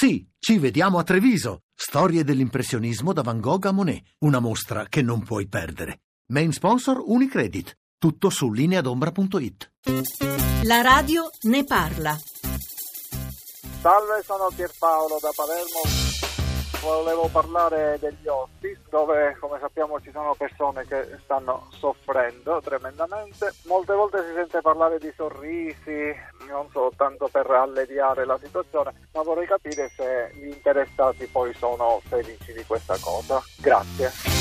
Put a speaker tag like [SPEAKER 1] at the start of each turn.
[SPEAKER 1] Sì, ci vediamo a Treviso. Storie dell'impressionismo da Van Gogh a Monet. Una mostra che non puoi perdere. Main sponsor Unicredit. Tutto su lineadombra.it.
[SPEAKER 2] La radio ne parla.
[SPEAKER 3] Salve, sono Pierpaolo da Palermo volevo parlare degli hospice dove come sappiamo ci sono persone che stanno soffrendo tremendamente. Molte volte si sente parlare di sorrisi, non soltanto per alleviare la situazione, ma vorrei capire se gli interessati poi sono felici di questa cosa. Grazie.